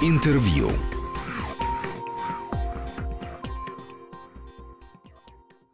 Интервью.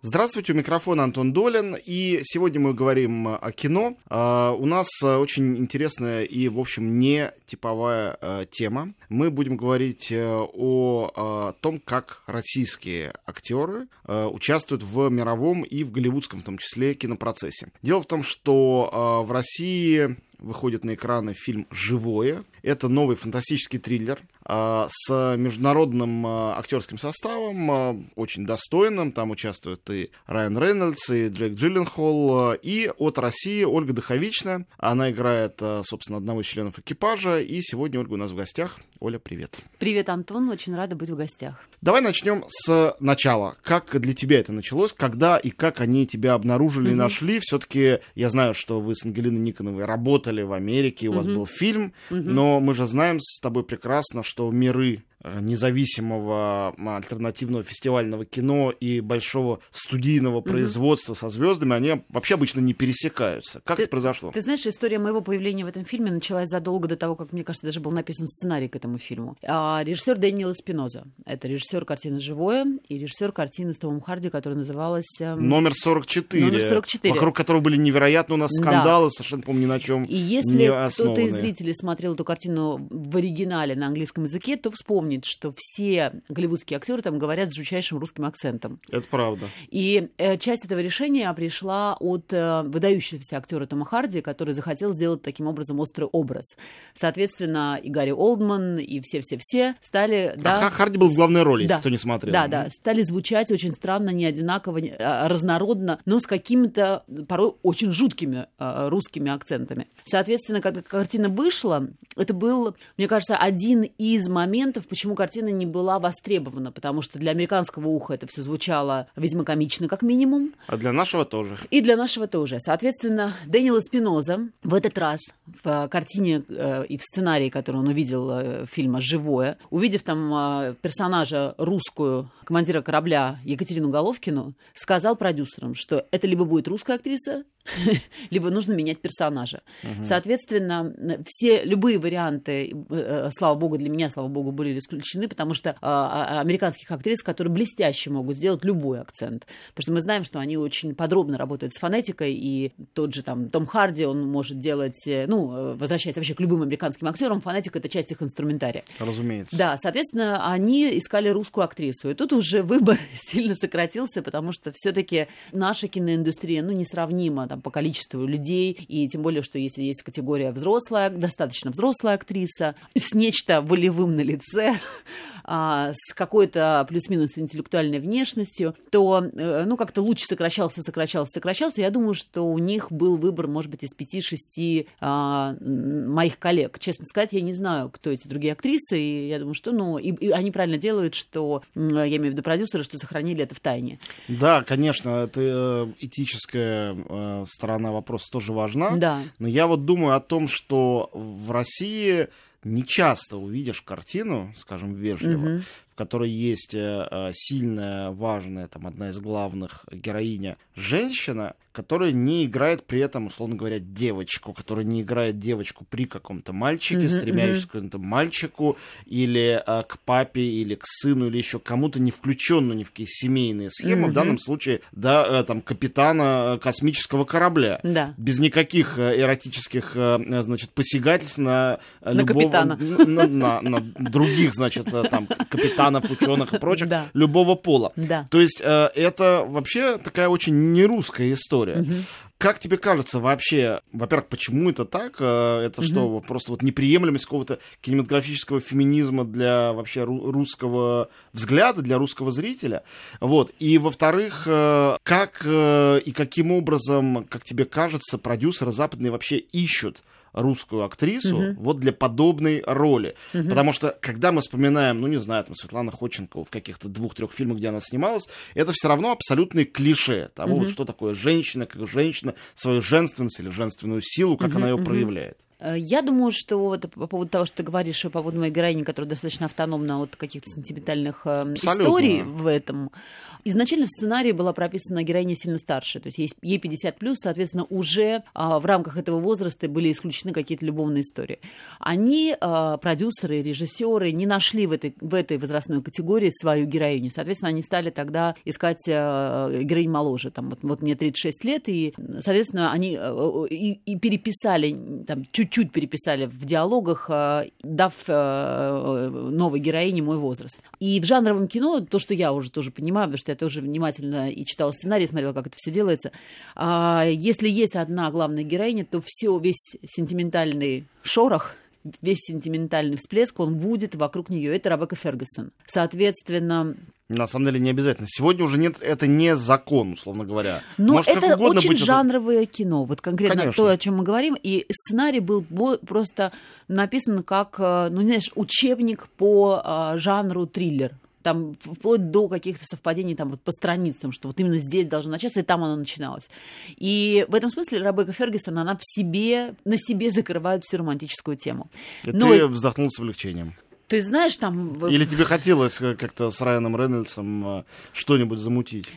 Здравствуйте, у микрофона Антон Долин, и сегодня мы говорим о кино. А, у нас очень интересная и, в общем, не типовая а, тема. Мы будем говорить э, о, том, как российские актеры а, участвуют в мировом и в голливудском, в том числе, кинопроцессе. Дело в том, что в России выходит на экраны фильм «Живое». Это новый фантастический триллер с международным а, актерским составом, а, очень достойным. Там участвуют и Райан Рейнольдс, и Джек Джилленхол, и от России Ольга Доховичная. Она играет, собственно, одного из членов экипажа. И сегодня Ольга у нас в гостях. Оля, привет. Привет, Антон. Очень рада быть в гостях. Давай начнем с начала. Как для тебя это началось? Когда и как они тебя обнаружили и нашли? Все-таки я знаю, что вы с Ангелиной Никоновой работали в Америке, у вас был фильм, но мы же знаем с тобой прекрасно, что миры Э, независимого альтернативного фестивального кино и большого студийного mm-hmm. производства со звездами, они вообще обычно не пересекаются. Как ты, это произошло? Ты знаешь, история моего появления в этом фильме началась задолго до того, как, мне кажется, даже был написан сценарий к этому фильму. А, режиссер Дэниел Спиноза. Это режиссер картины «Живое» и режиссер картины с Томом Харди, которая называлась... Эм... Номер 44. Номер 44. Вокруг которого были невероятно у нас скандалы, да. совершенно, помню, ни на чем И если кто-то из зрителей смотрел эту картину в оригинале на английском языке, то вспомнит, что все голливудские актеры там говорят с жутчайшим русским акцентом. Это правда. И э, часть этого решения пришла от э, выдающегося актера Тома Харди, который захотел сделать таким образом острый образ. Соответственно, и Гарри Олдман, и все-все-все стали... А да, Харди был в главной роли, да, если кто не смотрел. Да, да, стали звучать очень странно, не одинаково, а, разнородно, но с какими-то порой очень жуткими э, русскими акцентами. Соответственно, когда картина вышла, это был, мне кажется, один из моментов, почему картина не была востребована, потому что для американского уха это все звучало, видимо, комично как минимум. А для нашего тоже. И для нашего тоже. Соответственно, Дэниел Спиноза в этот раз в картине э, и в сценарии, который он увидел э, фильма «Живое», увидев там э, персонажа русскую, командира корабля Екатерину Головкину, сказал продюсерам, что это либо будет русская актриса, либо нужно менять персонажа. Угу. Соответственно, все любые варианты, э, э, слава богу, для меня, слава богу, были исключены, потому что а, а, американских актрис, которые блестяще могут сделать любой акцент. Потому что мы знаем, что они очень подробно работают с фонетикой, и тот же там Том Харди, он может делать, э, ну, возвращаясь вообще к любым американским актерам, фонетика — это часть их инструментария. Разумеется. Да, соответственно, они искали русскую актрису. И тут уже выбор сильно сократился, потому что все таки наша киноиндустрия, ну, несравнима там, по количеству людей, и тем более, что если есть категория взрослая, достаточно взрослая актриса, с нечто волевым на лице, а, с какой-то плюс-минус интеллектуальной внешностью, то, э, ну, как-то луч сокращался, сокращался, сокращался. Я думаю, что у них был выбор, может быть, из пяти-шести а, моих коллег. Честно сказать, я не знаю, кто эти другие актрисы, и я думаю, что, ну, и, и они правильно делают, что, я имею в виду продюсеры, что сохранили это в тайне. Да, конечно, это э, этическая э, сторона вопроса тоже важна. Да. Но я вот думаю о том, что в России не часто увидишь картину, скажем, вежливо, угу в которой есть э, э, сильная, важная, там, одна из главных героиня, женщина, которая не играет при этом, условно говоря, девочку, которая не играет девочку при каком-то мальчике, mm-hmm, стремящемся mm-hmm. к какому-то мальчику, или а, к папе, или к сыну, или еще кому-то не включенную ни в какие семейные схемы, mm-hmm. в данном случае, да, а, там, капитана космического корабля. Да. Без никаких эротических, значит, посягательств на, на любого... капитана. На, на, на других, значит, там, капитана ботанов, ученых и прочих, да. любого пола. Да. То есть э, это вообще такая очень нерусская история. Угу. Как тебе кажется вообще, во-первых, почему это так? Э, это угу. что, просто вот неприемлемость какого-то кинематографического феминизма для вообще русского взгляда, для русского зрителя? Вот. И, во-вторых, э, как э, и каким образом, как тебе кажется, продюсеры западные вообще ищут русскую актрису угу. вот для подобной роли. Угу. Потому что, когда мы вспоминаем, ну, не знаю, там, Светлана Ходченкова в каких-то двух-трех фильмах, где она снималась, это все равно абсолютные клише того, угу. вот, что такое женщина, как женщина, свою женственность или женственную силу, как угу, она ее угу. проявляет. Э, я думаю, что вот по поводу того, что ты говоришь, по поводу моей героини, которая достаточно автономна от каких-то сентиментальных э, историй в этом, изначально в сценарии была прописана героиня сильно старше, то есть ей 50 плюс, соответственно, уже а, в рамках этого возраста были исключены какие-то любовные истории. Они, а, продюсеры, режиссеры, не нашли в этой, в этой возрастной категории свою героиню. Соответственно, они стали тогда искать а, героинь моложе. Там, вот, вот мне 36 лет, и, соответственно, они и, и переписали, там, чуть-чуть переписали в диалогах, дав новой героине мой возраст. И в жанровом кино, то, что я уже тоже понимаю, потому что я тоже внимательно и читала сценарий, смотрела, как это все делается. А, если есть одна главная героиня, то все, весь сентиментальный шорох весь сентиментальный всплеск, он будет вокруг нее. Это Ребекка Фергюсон. Соответственно, на самом деле не обязательно. Сегодня уже нет, это не закон, условно говоря. Но Может, это очень быть, жанровое это... кино, вот конкретно Конечно. то, о чем мы говорим. И сценарий был просто написан как, э, ну, знаешь, учебник по э, жанру триллер там вплоть до каких-то совпадений там вот по страницам, что вот именно здесь должно начаться, и там оно начиналось. И в этом смысле Ребекка Фергюсон, она в себе, на себе закрывает всю романтическую тему. И Но... ты вздохнул с облегчением. Ты знаешь, там... Или тебе хотелось как-то с Райаном Рейнольдсом э, что-нибудь замутить?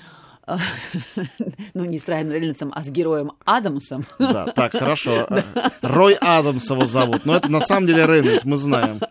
ну, не с Райаном Рейнольдсом, а с героем Адамсом. Да, так, хорошо. Рой Адамс его зовут, но это на самом деле Рейнольдс, мы знаем.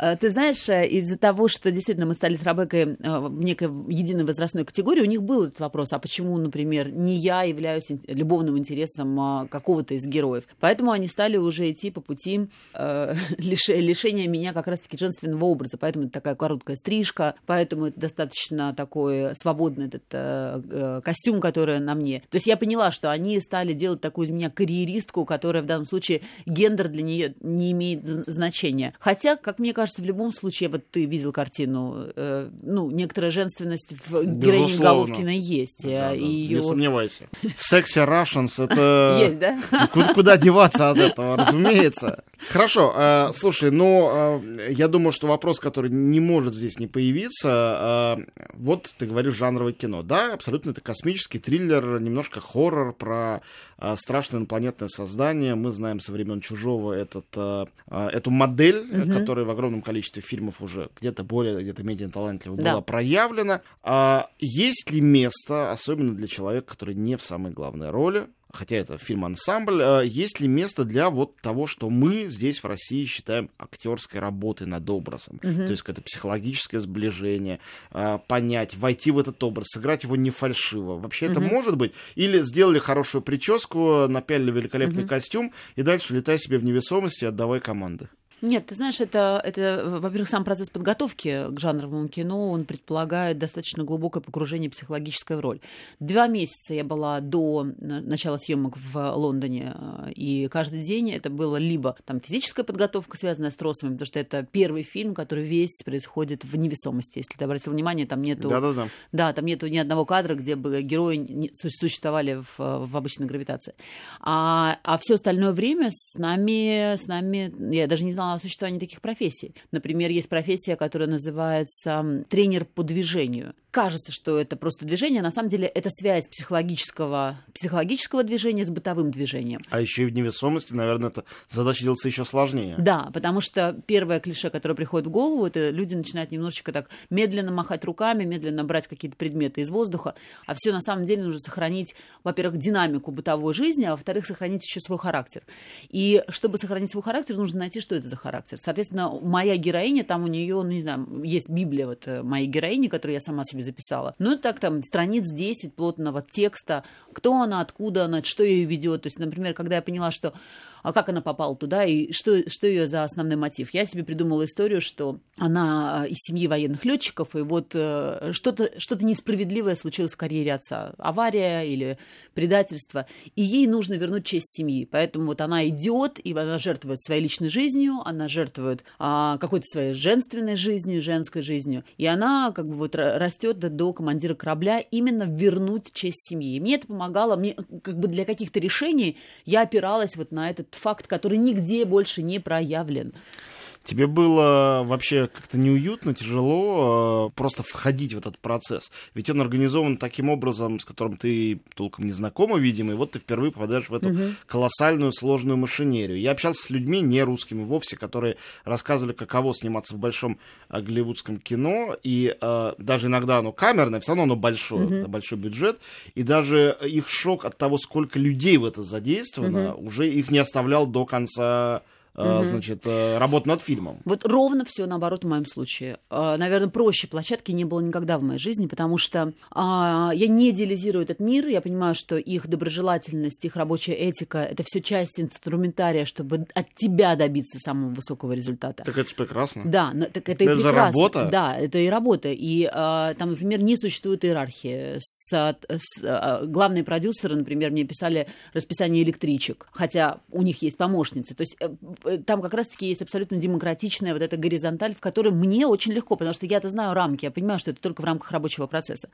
Э, ты знаешь, э, из-за того, что действительно мы стали с Рабекой э, в некой единой возрастной категории, у них был этот вопрос, а почему, например, не я являюсь любовным интересом а, какого-то из героев. Поэтому они стали уже идти по пути э, лишения меня как раз-таки женственного образа. Поэтому это такая короткая стрижка, поэтому это достаточно такой свободный этот э, костюм, который на мне. То есть я поняла, что они стали делать такую из меня карьеристку, которая в данном случае гендер для нее не имеет значения. Хотя, как мне кажется, кажется, в любом случае, вот ты видел картину, э, ну, некоторая женственность в героине Головкина есть. Да, да, ее... Не сомневайся. Секси Russians, это... Есть, да? Куда, куда деваться от этого, разумеется. Хорошо, э, слушай, ну, э, я думаю, что вопрос, который не может здесь не появиться, э, вот ты говоришь жанровое кино. Да, абсолютно это космический триллер, немножко хоррор про э, страшное инопланетное создание. Мы знаем со времен Чужого этот, э, э, эту модель, угу. которая в огромном количестве фильмов уже где-то более, где-то менее талантливо да. была проявлена. А есть ли место, особенно для человека, который не в самой главной роли, хотя это фильм-ансамбль, э, есть ли место для вот того, что мы здесь в России считаем актерской работой над образом? Угу. То есть какое-то психологическое сближение, э, понять, войти в этот образ, сыграть его не фальшиво. Вообще угу. это может быть? Или сделали хорошую прическу, напялили великолепный угу. костюм и дальше летай себе в невесомости отдавай команды? Нет, ты знаешь, это, это во-первых, сам процесс подготовки к жанровому кино, он предполагает достаточно глубокое погружение психологической в роль. Два месяца я была до начала съемок в Лондоне, э, и каждый день это было либо там физическая подготовка, связанная с тросами, потому что это первый фильм, который весь происходит в невесомости. Если ты обратил внимание, там нету... Да-да-да. Да, там нету ни одного кадра, где бы герои существовали в, в обычной гравитации. А, а все остальное время с нами, с нами, я даже не знала, о существовании таких профессий. Например, есть профессия, которая называется тренер по движению. Кажется, что это просто движение, а на самом деле это связь психологического, психологического движения с бытовым движением. А еще и в невесомости, наверное, эта задача делается еще сложнее. Да, потому что первое клише, которое приходит в голову, это люди начинают немножечко так медленно махать руками, медленно брать какие-то предметы из воздуха, а все на самом деле нужно сохранить, во-первых, динамику бытовой жизни, а во-вторых, сохранить еще свой характер. И чтобы сохранить свой характер, нужно найти, что это за характер. Соответственно, моя героиня, там у нее, ну не знаю, есть Библия вот э, моей героини, которую я сама себе записала. Ну, так там страниц 10 плотного текста, кто она, откуда она, что ее ведет. То есть, например, когда я поняла, что а как она попала туда и что, что ее за основной мотив. Я себе придумала историю, что она э, из семьи военных летчиков, и вот э, что-то что несправедливое случилось в карьере отца. Авария или предательство. И ей нужно вернуть честь семьи. Поэтому вот она идет, и она жертвует своей личной жизнью, она жертвует а, какой-то своей женственной жизнью, женской жизнью. И она как бы вот растет до командира корабля именно вернуть честь семьи. И мне это помогало, мне как бы для каких-то решений я опиралась вот на этот факт, который нигде больше не проявлен. Тебе было вообще как-то неуютно, тяжело э, просто входить в этот процесс? Ведь он организован таким образом, с которым ты толком не знакома, видимо, и вот ты впервые попадаешь в эту угу. колоссальную сложную машинерию. Я общался с людьми не русскими вовсе, которые рассказывали, каково сниматься в большом э, голливудском кино, и э, даже иногда оно камерное, все равно оно большое, угу. это большой бюджет, и даже их шок от того, сколько людей в это задействовано, угу. уже их не оставлял до конца угу. значит, э, работ над фильмом. Вот ровно все наоборот в моем случае. Э, Наверное, проще площадки не было никогда в моей жизни, потому что а, я не идеализирую этот мир, я понимаю, что их доброжелательность, их рабочая этика — это все часть инструментария, чтобы от тебя добиться самого высокого результата. Так это же прекрасно. Да, так это, это и прекрасно. работа. Да, это и работа. И а, там, например, не существует иерархии. С, с, а, главные продюсеры, например, мне писали расписание электричек, хотя у них есть помощницы. То есть там как раз-таки есть абсолютно демократичная вот эта горизонталь, в которой мне очень легко, потому что я-то знаю рамки, я понимаю, что это только в рамках рабочего процесса.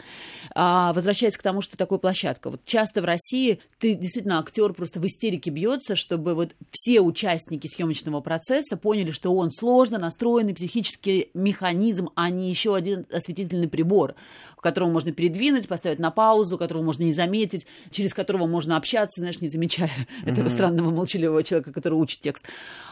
А, возвращаясь к тому, что такое площадка. Вот часто в России ты действительно актер просто в истерике бьется, чтобы вот все участники съемочного процесса поняли, что он сложно настроенный психический механизм, а не еще один осветительный прибор, которого можно передвинуть, поставить на паузу, которого можно не заметить, через которого можно общаться, знаешь, не замечая mm-hmm. этого странного молчаливого человека, который учит текст.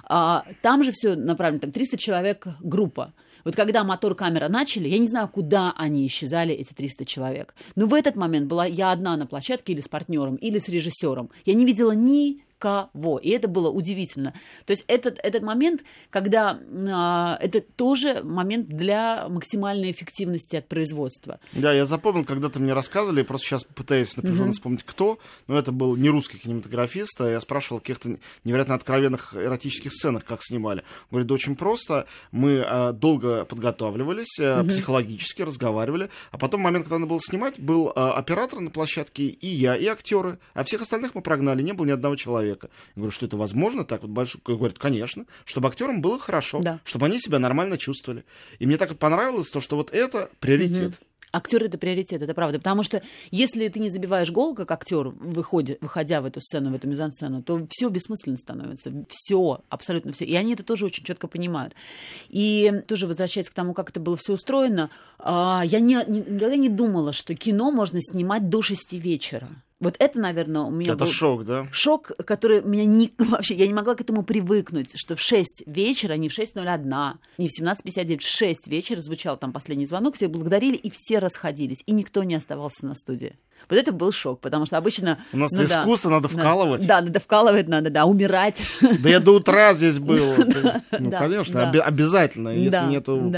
А, там же все направлено, там 300 человек группа. Вот когда мотор-камера начали, я не знаю, куда они исчезали, эти 300 человек. Но в этот момент была я одна на площадке или с партнером, или с режиссером. Я не видела ни никого. И это было удивительно. То есть этот, этот момент, когда а, это тоже момент для максимальной эффективности от производства. Да, я запомнил, когда ты мне рассказывали, я просто сейчас пытаюсь напряженно mm-hmm. вспомнить, кто, но это был не русский кинематографист, а я спрашивал о каких-то невероятно откровенных эротических сценах, как снимали. Говорит, да очень просто, мы а, долго подготавливались, а, mm-hmm. психологически разговаривали, а потом момент, когда надо было снимать, был а, оператор на площадке, и я, и актеры, а всех остальных мы прогнали, не было ни одного человека человека. Я говорю, что это возможно так вот большой? Говорит, конечно, чтобы актерам было хорошо, да. чтобы они себя нормально чувствовали. И мне так понравилось то, что вот это приоритет. Угу. Актер это приоритет, это правда. Потому что если ты не забиваешь гол, как актер, выходя, выходя в эту сцену, в эту мизансцену, то все бессмысленно становится. Все, абсолютно все. И они это тоже очень четко понимают. И тоже возвращаясь к тому, как это было все устроено, а, я не, никогда не думала, что кино можно снимать до шести вечера. Вот это, наверное, у меня это был шок, да? Шок, который меня не, вообще, я не могла к этому привыкнуть, что в 6 вечера, не в 6.01, не в 17.59, в 6 вечера звучал там последний звонок, все благодарили, и все расходились, и никто не оставался на студии. Вот это был шок, потому что обычно... У нас ну, искусство, да, надо вкалывать. Да, надо вкалывать, надо, да, умирать. Да я до утра здесь был. Ну, конечно, обязательно, если нету...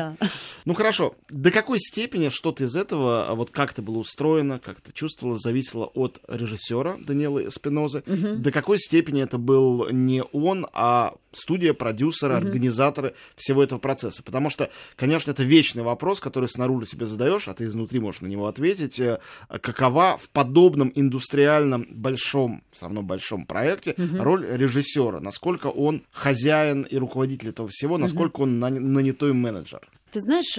Ну, хорошо. До какой степени что-то из этого, вот как это было устроено, как это чувствовалось, зависело от режиссера Даниэла Спинозы? До какой степени это был не он, а студия, продюсеры, организаторы всего этого процесса? Потому что, конечно, это вечный вопрос, который снаружи себе задаешь, а ты изнутри можешь на него ответить. Э, какова в подобном индустриальном большом, все равно большом проекте угу. роль режиссера, насколько он хозяин и руководитель этого всего, насколько угу. он нанятой менеджер. Ты знаешь,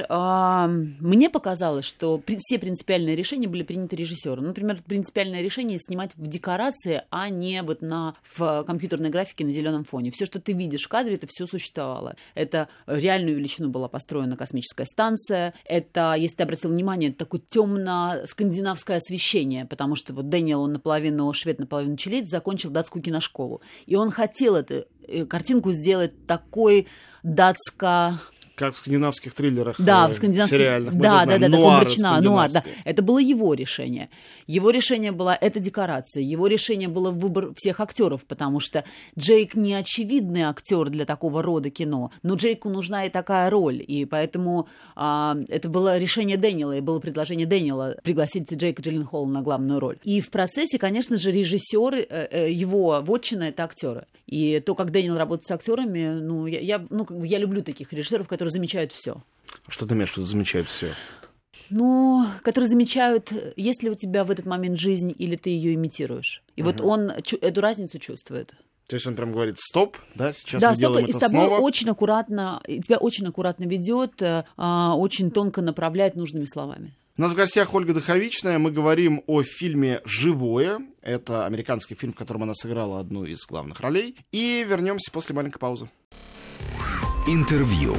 мне показалось, что все принципиальные решения были приняты режиссером. Например, принципиальное решение снимать в декорации, а не вот на, в компьютерной графике на зеленом фоне. Все, что ты видишь в кадре, это все существовало. Это реальную величину была построена космическая станция. Это, если ты обратил внимание, это такое темно-скандинавское освещение, потому что вот Дэниел, он наполовину швед, наполовину чилит, закончил датскую киношколу. И он хотел эту э, картинку сделать такой датско как в скандинавских триллерах, да, в э, скандинавских... сериальных. да, да, да, такой мрачна, нуар, да. Это было его решение. Его решение было эта декорация, его решение было выбор всех актеров, потому что Джейк не очевидный актер для такого рода кино, но Джейку нужна и такая роль, и поэтому а, это было решение Дэниела, и было предложение Дэниела пригласить Джейка Джилленхола на главную роль. И в процессе, конечно же, режиссеры, э, э, его вотчина — это актеры. И то, как Дэниел работает с актерами, ну, я, я, ну, я люблю таких режиссеров, которые замечают все. Что ты имеешь, что замечают все? Ну, которые замечают, есть ли у тебя в этот момент жизнь или ты ее имитируешь. И угу. вот он эту разницу чувствует. То есть он прям говорит стоп, да, сейчас да, мы стоп, делаем и это с тобой снова. очень аккуратно, тебя очень аккуратно ведет, э, а, очень тонко направляет нужными словами. У нас в гостях Ольга Духовичная. Мы говорим о фильме «Живое». Это американский фильм, в котором она сыграла одну из главных ролей. И вернемся после маленькой паузы. Интервью.